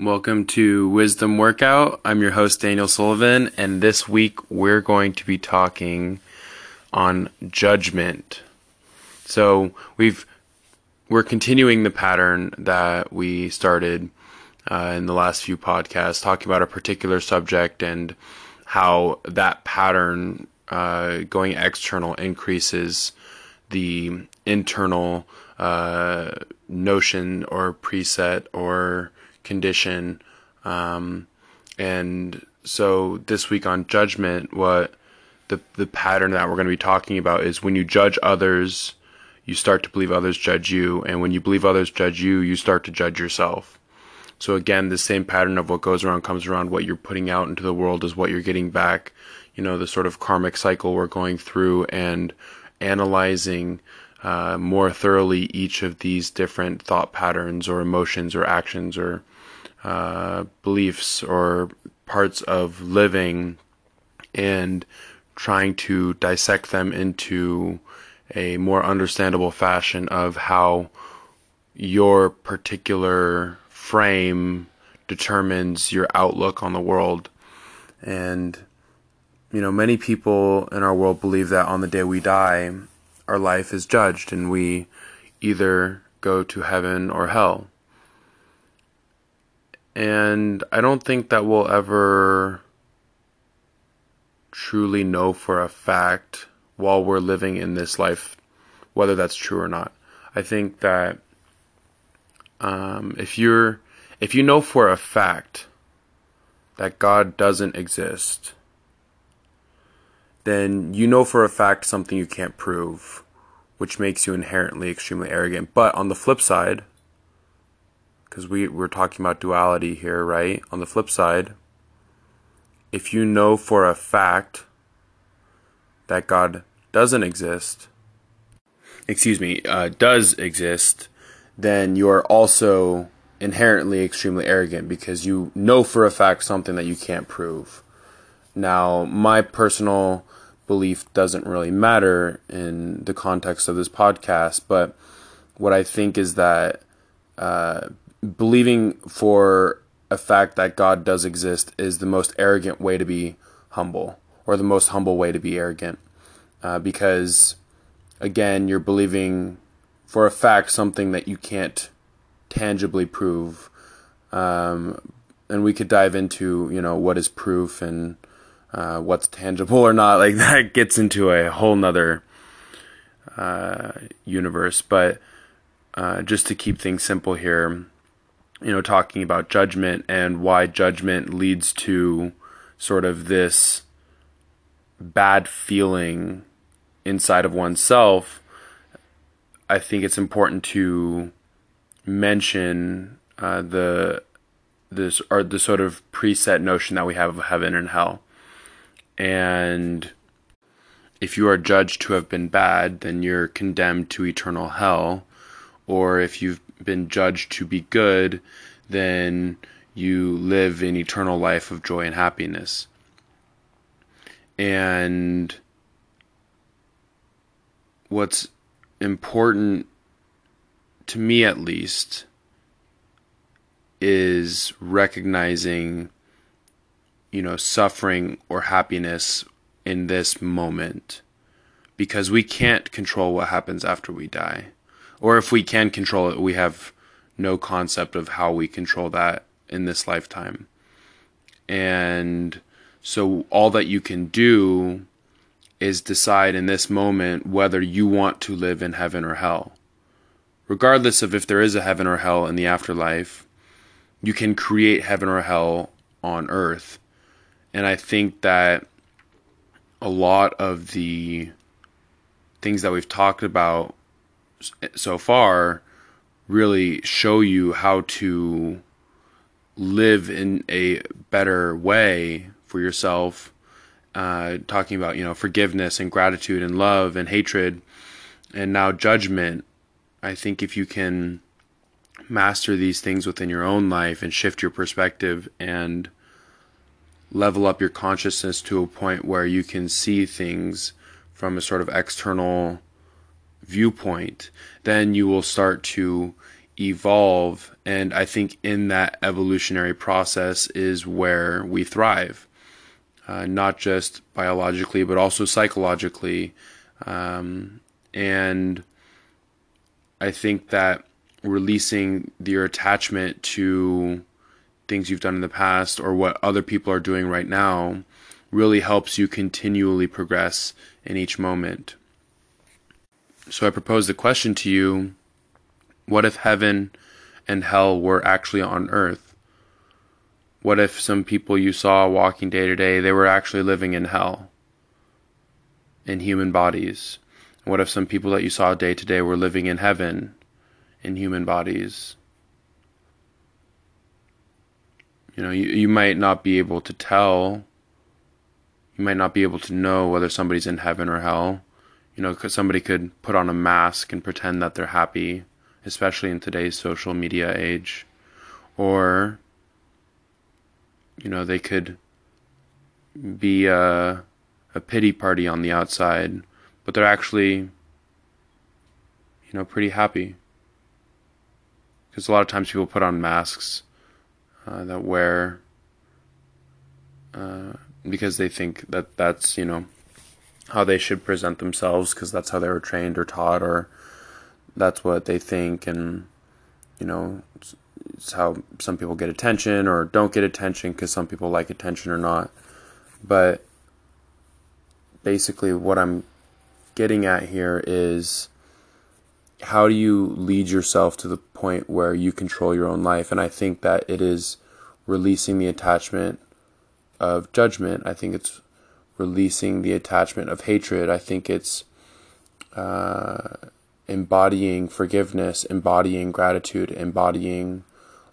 Welcome to Wisdom Workout. I'm your host, Daniel Sullivan, and this week we're going to be talking on judgment. So we've we're continuing the pattern that we started uh, in the last few podcasts, talking about a particular subject and how that pattern uh, going external increases the internal uh, notion or preset or condition. Um, and so this week on judgment, what the the pattern that we're going to be talking about is when you judge others, you start to believe others judge you, and when you believe others judge you, you start to judge yourself. So again, the same pattern of what goes around comes around. What you're putting out into the world is what you're getting back. You know, the sort of karmic cycle we're going through and analyzing uh, more thoroughly each of these different thought patterns or emotions or actions or uh, beliefs or parts of living and trying to dissect them into a more understandable fashion of how your particular frame determines your outlook on the world. And, you know, many people in our world believe that on the day we die, our life is judged and we either go to heaven or hell. And I don't think that we'll ever truly know for a fact while we're living in this life whether that's true or not. I think that um, if you're if you know for a fact that God doesn't exist, then you know for a fact something you can't prove, which makes you inherently extremely arrogant. But on the flip side, because we, we're talking about duality here, right? On the flip side, if you know for a fact that God doesn't exist, excuse me, uh, does exist, then you are also inherently extremely arrogant because you know for a fact something that you can't prove. Now, my personal belief doesn't really matter in the context of this podcast, but what I think is that uh, believing for a fact that God does exist is the most arrogant way to be humble, or the most humble way to be arrogant, uh, because again, you're believing for a fact something that you can't tangibly prove. Um, and we could dive into, you know, what is proof and uh, what's tangible or not. Like that gets into a whole nother uh, universe. But uh, just to keep things simple here, you know, talking about judgment and why judgment leads to sort of this bad feeling inside of oneself. I think it's important to mention uh, the this or the sort of preset notion that we have of heaven and hell. And if you are judged to have been bad, then you're condemned to eternal hell. Or if you've been judged to be good, then you live in eternal life of joy and happiness. And what's important to me at least, is recognizing, you know, suffering or happiness in this moment. Because we can't control what happens after we die. Or if we can control it, we have no concept of how we control that in this lifetime. And so all that you can do is decide in this moment whether you want to live in heaven or hell regardless of if there is a heaven or hell in the afterlife, you can create heaven or hell on earth. And I think that a lot of the things that we've talked about so far really show you how to live in a better way for yourself. Uh, talking about you know forgiveness and gratitude and love and hatred, and now judgment I think if you can master these things within your own life and shift your perspective and level up your consciousness to a point where you can see things from a sort of external viewpoint, then you will start to evolve. And I think in that evolutionary process is where we thrive, uh, not just biologically, but also psychologically. Um, and I think that releasing your attachment to things you've done in the past or what other people are doing right now really helps you continually progress in each moment. So I propose the question to you what if heaven and hell were actually on earth? What if some people you saw walking day to day, they were actually living in hell in human bodies? What if some people that you saw day to day were living in heaven in human bodies? You know, you, you might not be able to tell, you might not be able to know whether somebody's in heaven or hell. You know, somebody could put on a mask and pretend that they're happy, especially in today's social media age. Or, you know, they could be a, a pity party on the outside, but they're actually, you know, pretty happy. Because a lot of times people put on masks uh, that wear uh, because they think that that's you know how they should present themselves because that's how they were trained or taught or that's what they think and you know it's, it's how some people get attention or don't get attention because some people like attention or not but basically what i'm getting at here is how do you lead yourself to the point where you control your own life? And I think that it is releasing the attachment of judgment. I think it's releasing the attachment of hatred. I think it's uh, embodying forgiveness, embodying gratitude, embodying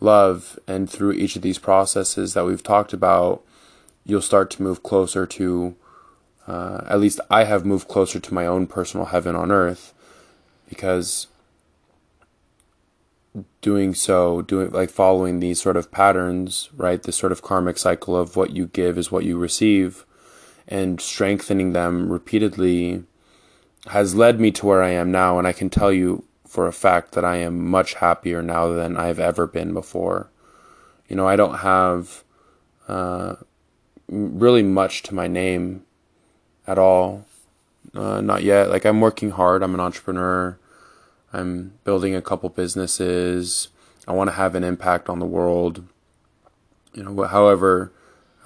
love. And through each of these processes that we've talked about, you'll start to move closer to, uh, at least I have moved closer to my own personal heaven on earth because doing so, doing like following these sort of patterns, right? This sort of karmic cycle of what you give is what you receive, and strengthening them repeatedly has led me to where I am now. And I can tell you for a fact that I am much happier now than I've ever been before. You know, I don't have uh, really much to my name at all. Uh, not yet. Like, I'm working hard, I'm an entrepreneur. I'm building a couple businesses. I want to have an impact on the world. You know, however,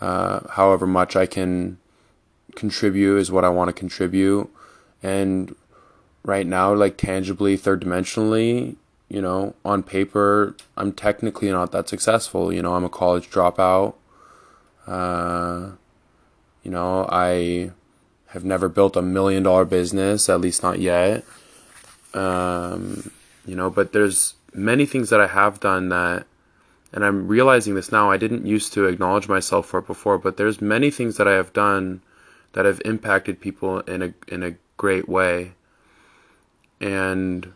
uh, however much I can contribute is what I want to contribute. And right now, like tangibly, third dimensionally, you know, on paper, I'm technically not that successful. You know, I'm a college dropout. Uh, you know, I have never built a million dollar business, at least not yet. Um, you know, but there's many things that I have done that, and I'm realizing this now. I didn't used to acknowledge myself for it before, but there's many things that I have done that have impacted people in a in a great way. And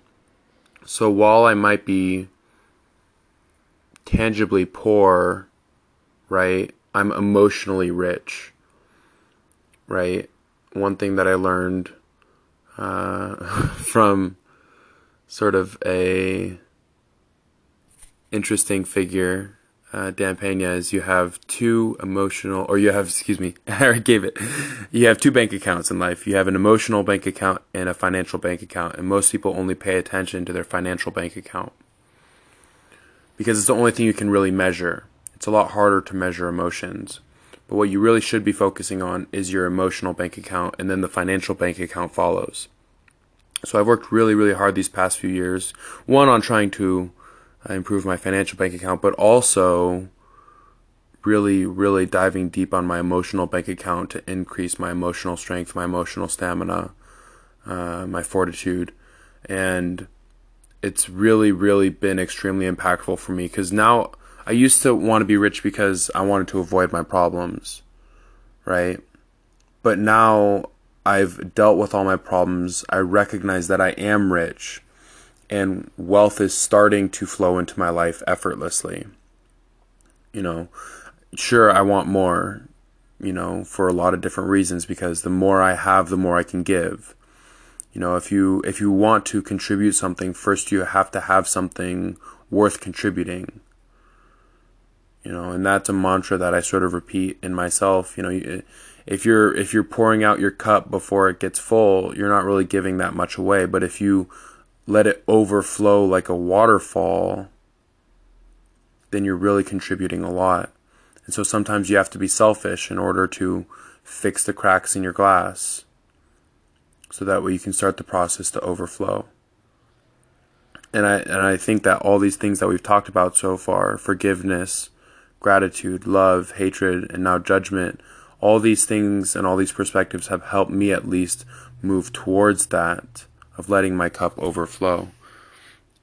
so while I might be tangibly poor, right, I'm emotionally rich. Right? One thing that I learned uh, from sort of a interesting figure, uh, Dan Pena, is you have two emotional, or you have, excuse me, I gave it. You have two bank accounts in life. You have an emotional bank account and a financial bank account, and most people only pay attention to their financial bank account because it's the only thing you can really measure. It's a lot harder to measure emotions. But what you really should be focusing on is your emotional bank account, and then the financial bank account follows. So I've worked really, really hard these past few years. One on trying to uh, improve my financial bank account, but also really, really diving deep on my emotional bank account to increase my emotional strength, my emotional stamina, uh, my fortitude. And it's really, really been extremely impactful for me because now I used to want to be rich because I wanted to avoid my problems, right? But now I've dealt with all my problems. I recognize that I am rich and wealth is starting to flow into my life effortlessly. You know, sure, I want more, you know, for a lot of different reasons because the more I have, the more I can give. You know, if you if you want to contribute something, first you have to have something worth contributing. You know, and that's a mantra that I sort of repeat in myself. You know, if you're if you're pouring out your cup before it gets full, you're not really giving that much away. But if you let it overflow like a waterfall, then you're really contributing a lot. And so sometimes you have to be selfish in order to fix the cracks in your glass so that way you can start the process to overflow. And I and I think that all these things that we've talked about so far, forgiveness, gratitude, love, hatred, and now judgment, all these things and all these perspectives have helped me at least move towards that of letting my cup overflow.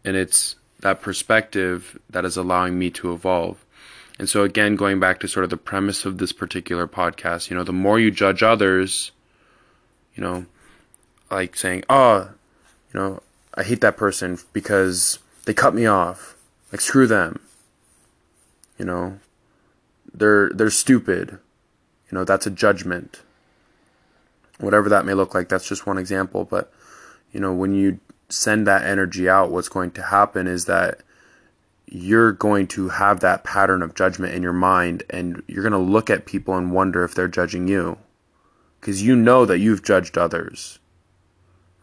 And it's that perspective that is allowing me to evolve. And so, again, going back to sort of the premise of this particular podcast, you know, the more you judge others, you know, like saying, oh, you know, I hate that person because they cut me off. Like, screw them. You know, they're, they're stupid. You know, that's a judgment. Whatever that may look like, that's just one example. But, you know, when you send that energy out, what's going to happen is that you're going to have that pattern of judgment in your mind and you're going to look at people and wonder if they're judging you. Because you know that you've judged others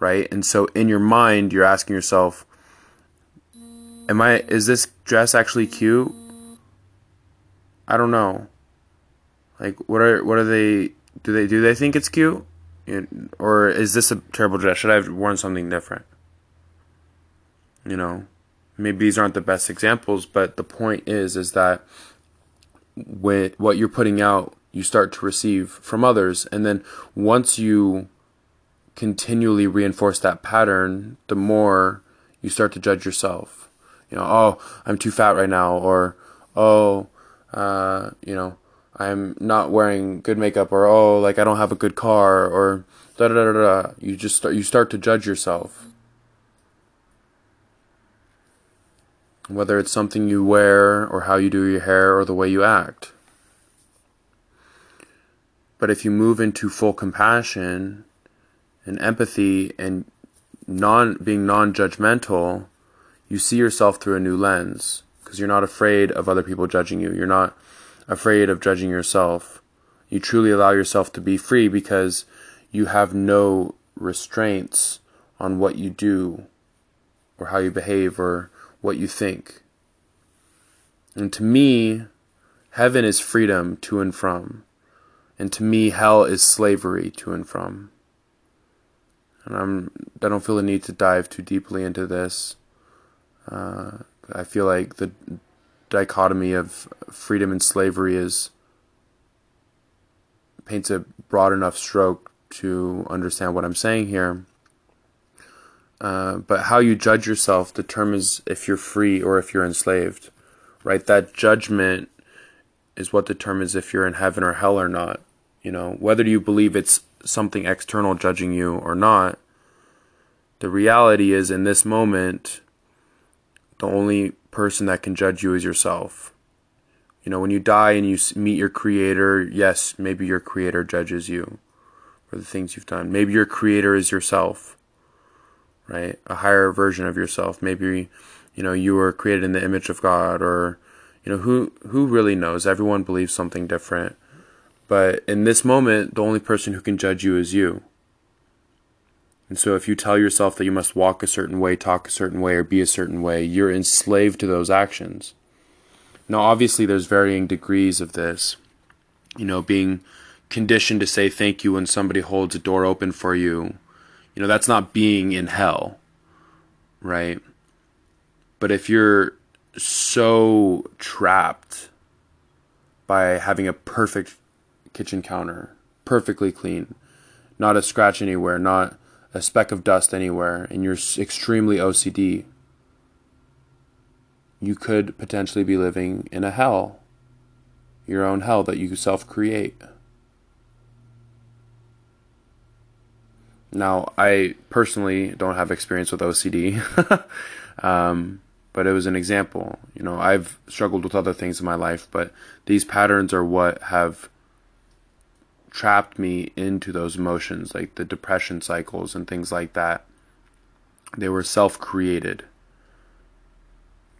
right? And so in your mind you're asking yourself am i is this dress actually cute? I don't know. Like what are what are they do they do they think it's cute or is this a terrible dress? Should i have worn something different? You know maybe these aren't the best examples, but the point is is that with what you're putting out, you start to receive from others, and then once you continually reinforce that pattern, the more you start to judge yourself. You know, oh, I'm too fat right now, or oh, uh, you know, I'm not wearing good makeup, or oh, like I don't have a good car, or da da da da. You just start, you start to judge yourself whether it's something you wear or how you do your hair or the way you act. But if you move into full compassion and empathy and non being non-judgmental, you see yourself through a new lens because you're not afraid of other people judging you. You're not afraid of judging yourself. You truly allow yourself to be free because you have no restraints on what you do or how you behave or what you think. And to me, heaven is freedom to and from. And to me, hell is slavery to and from. And I'm, I don't feel the need to dive too deeply into this. Uh, I feel like the dichotomy of freedom and slavery is paints a broad enough stroke to understand what I'm saying here. Uh, but how you judge yourself determines if you're free or if you're enslaved, right? That judgment is what determines if you're in heaven or hell or not. You know, whether you believe it's something external judging you or not, the reality is in this moment, the only person that can judge you is yourself. You know, when you die and you meet your creator, yes, maybe your creator judges you for the things you've done. Maybe your creator is yourself right? A higher version of yourself. Maybe, you know, you were created in the image of God or, you know, who, who really knows? Everyone believes something different. But in this moment, the only person who can judge you is you. And so if you tell yourself that you must walk a certain way, talk a certain way, or be a certain way, you're enslaved to those actions. Now, obviously, there's varying degrees of this. You know, being conditioned to say thank you when somebody holds a door open for you, you know, that's not being in hell, right? But if you're so trapped by having a perfect kitchen counter, perfectly clean, not a scratch anywhere, not a speck of dust anywhere, and you're extremely OCD, you could potentially be living in a hell, your own hell that you self create. Now, I personally don't have experience with OCD, um, but it was an example. You know, I've struggled with other things in my life, but these patterns are what have trapped me into those emotions, like the depression cycles and things like that. They were self created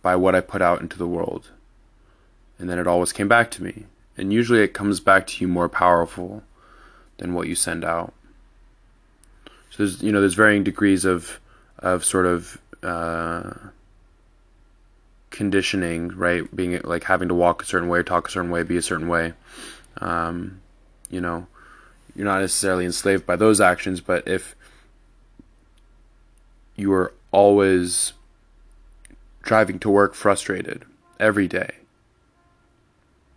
by what I put out into the world. And then it always came back to me. And usually it comes back to you more powerful than what you send out. So there's you know there's varying degrees of of sort of uh, conditioning, right? Being like having to walk a certain way, talk a certain way, be a certain way. Um, you know, you're not necessarily enslaved by those actions, but if you are always driving to work frustrated every day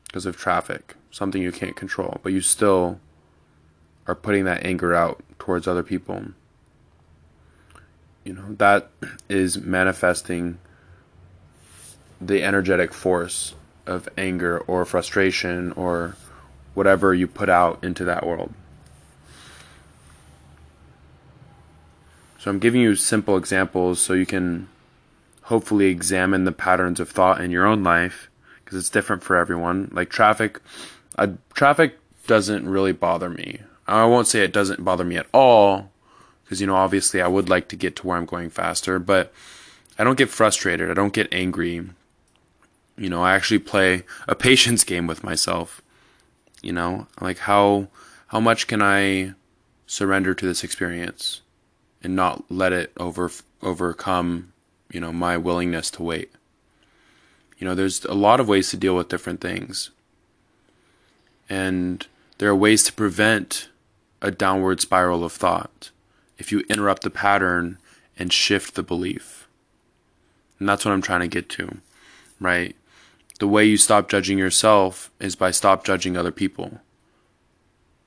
because of traffic, something you can't control, but you still are putting that anger out towards other people. You know, that is manifesting the energetic force of anger or frustration or whatever you put out into that world. So I'm giving you simple examples so you can hopefully examine the patterns of thought in your own life because it's different for everyone. Like traffic, uh, traffic doesn't really bother me. I won't say it doesn't bother me at all because you know obviously I would like to get to where I'm going faster, but I don't get frustrated. I don't get angry. You know, I actually play a patience game with myself. You know, like how how much can I surrender to this experience and not let it over overcome, you know, my willingness to wait. You know, there's a lot of ways to deal with different things. And there are ways to prevent a downward spiral of thought if you interrupt the pattern and shift the belief. And that's what I'm trying to get to, right? The way you stop judging yourself is by stop judging other people.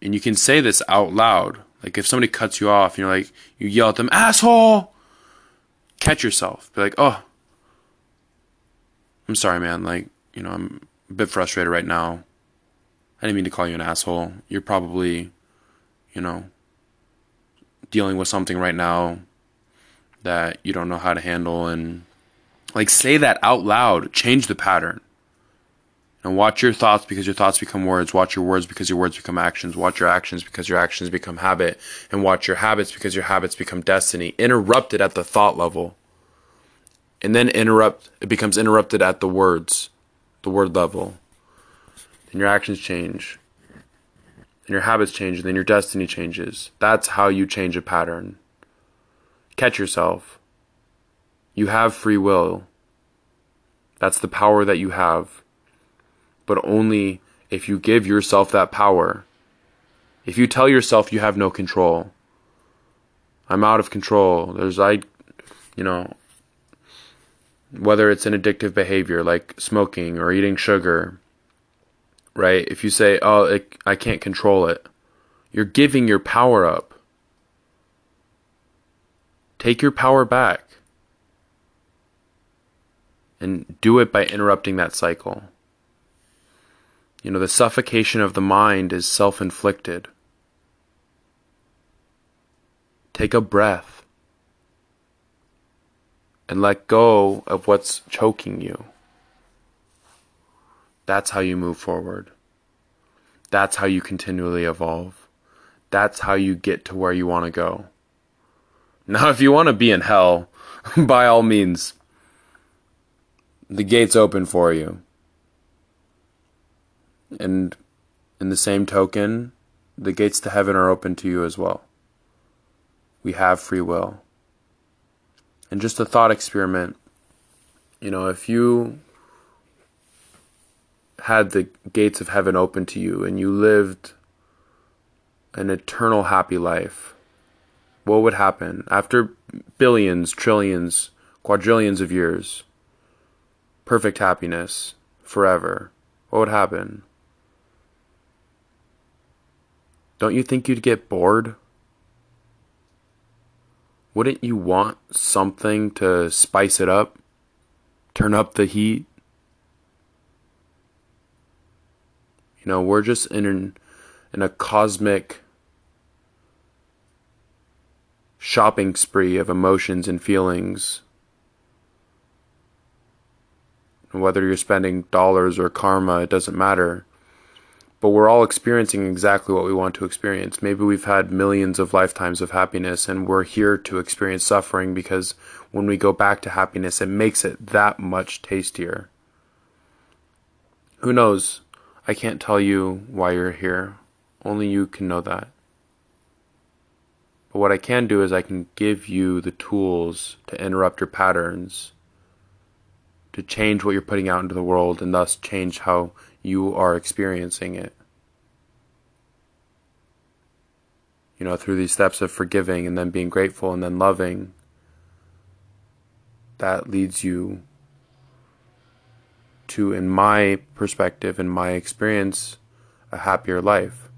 And you can say this out loud. Like if somebody cuts you off and you're like, you yell at them, asshole! Catch yourself. Be like, oh, I'm sorry, man. Like, you know, I'm a bit frustrated right now. I didn't mean to call you an asshole. You're probably, you know, dealing with something right now that you don't know how to handle and like say that out loud change the pattern and watch your thoughts because your thoughts become words watch your words because your words become actions watch your actions because your actions become habit and watch your habits because your habits become destiny interrupt it at the thought level and then interrupt it becomes interrupted at the words the word level and your actions change and your habits change, and then your destiny changes. That's how you change a pattern. Catch yourself. You have free will. That's the power that you have. But only if you give yourself that power. If you tell yourself you have no control, I'm out of control. There's, I, you know, whether it's an addictive behavior like smoking or eating sugar right? If you say, "Oh, it, I can't control it," you're giving your power up. Take your power back. And do it by interrupting that cycle. You know, the suffocation of the mind is self inflicted. Take a breath and let go of what's choking you. That's how you move forward. That's how you continually evolve. That's how you get to where you want to go. Now, if you want to be in hell, by all means, the gate's open for you. And in the same token, the gates to heaven are open to you as well. We have free will. And just a thought experiment. You know, if you had the gates of heaven open to you and you lived an eternal happy life, what would happen after billions, trillions, quadrillions of years? Perfect happiness forever. What would happen? Don't you think you'd get bored? Wouldn't you want something to spice it up? Turn up the heat? You know, we're just in an, in a cosmic shopping spree of emotions and feelings. Whether you're spending dollars or karma, it doesn't matter. But we're all experiencing exactly what we want to experience. Maybe we've had millions of lifetimes of happiness and we're here to experience suffering because when we go back to happiness, it makes it that much tastier. Who knows? I can't tell you why you're here. Only you can know that. But what I can do is I can give you the tools to interrupt your patterns, to change what you're putting out into the world, and thus change how you are experiencing it. You know, through these steps of forgiving and then being grateful and then loving, that leads you to, in my perspective, in my experience, a happier life.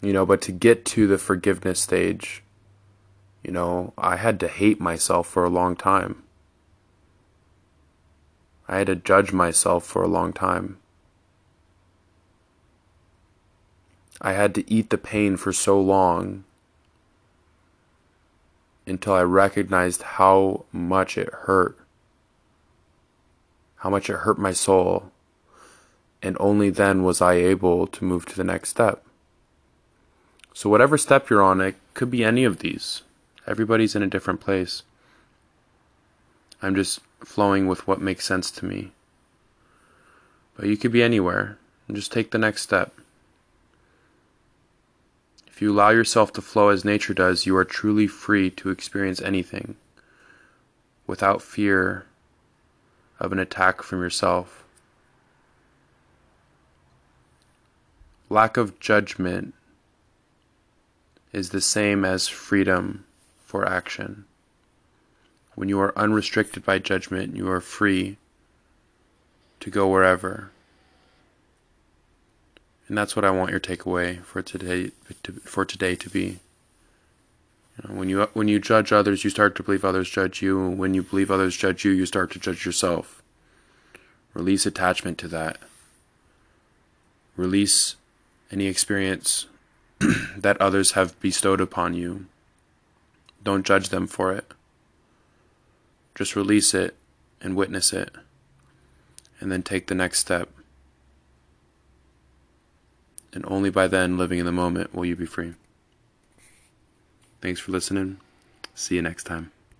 You know, but to get to the forgiveness stage, you know, I had to hate myself for a long time. I had to judge myself for a long time. I had to eat the pain for so long until I recognized how much it hurt, how much it hurt my soul, and only then was I able to move to the next step. So, whatever step you're on, it could be any of these. Everybody's in a different place. I'm just flowing with what makes sense to me. But you could be anywhere and just take the next step. You allow yourself to flow as nature does, you are truly free to experience anything without fear of an attack from yourself. Lack of judgment is the same as freedom for action. When you are unrestricted by judgment, you are free to go wherever. And that's what I want your takeaway for today to, for today to be. You know, when you when you judge others, you start to believe others judge you. When you believe others judge you, you start to judge yourself. Release attachment to that. Release any experience that others have bestowed upon you. Don't judge them for it. Just release it and witness it, and then take the next step and only by then, living in the moment, will you be free. Thanks for listening. See you next time.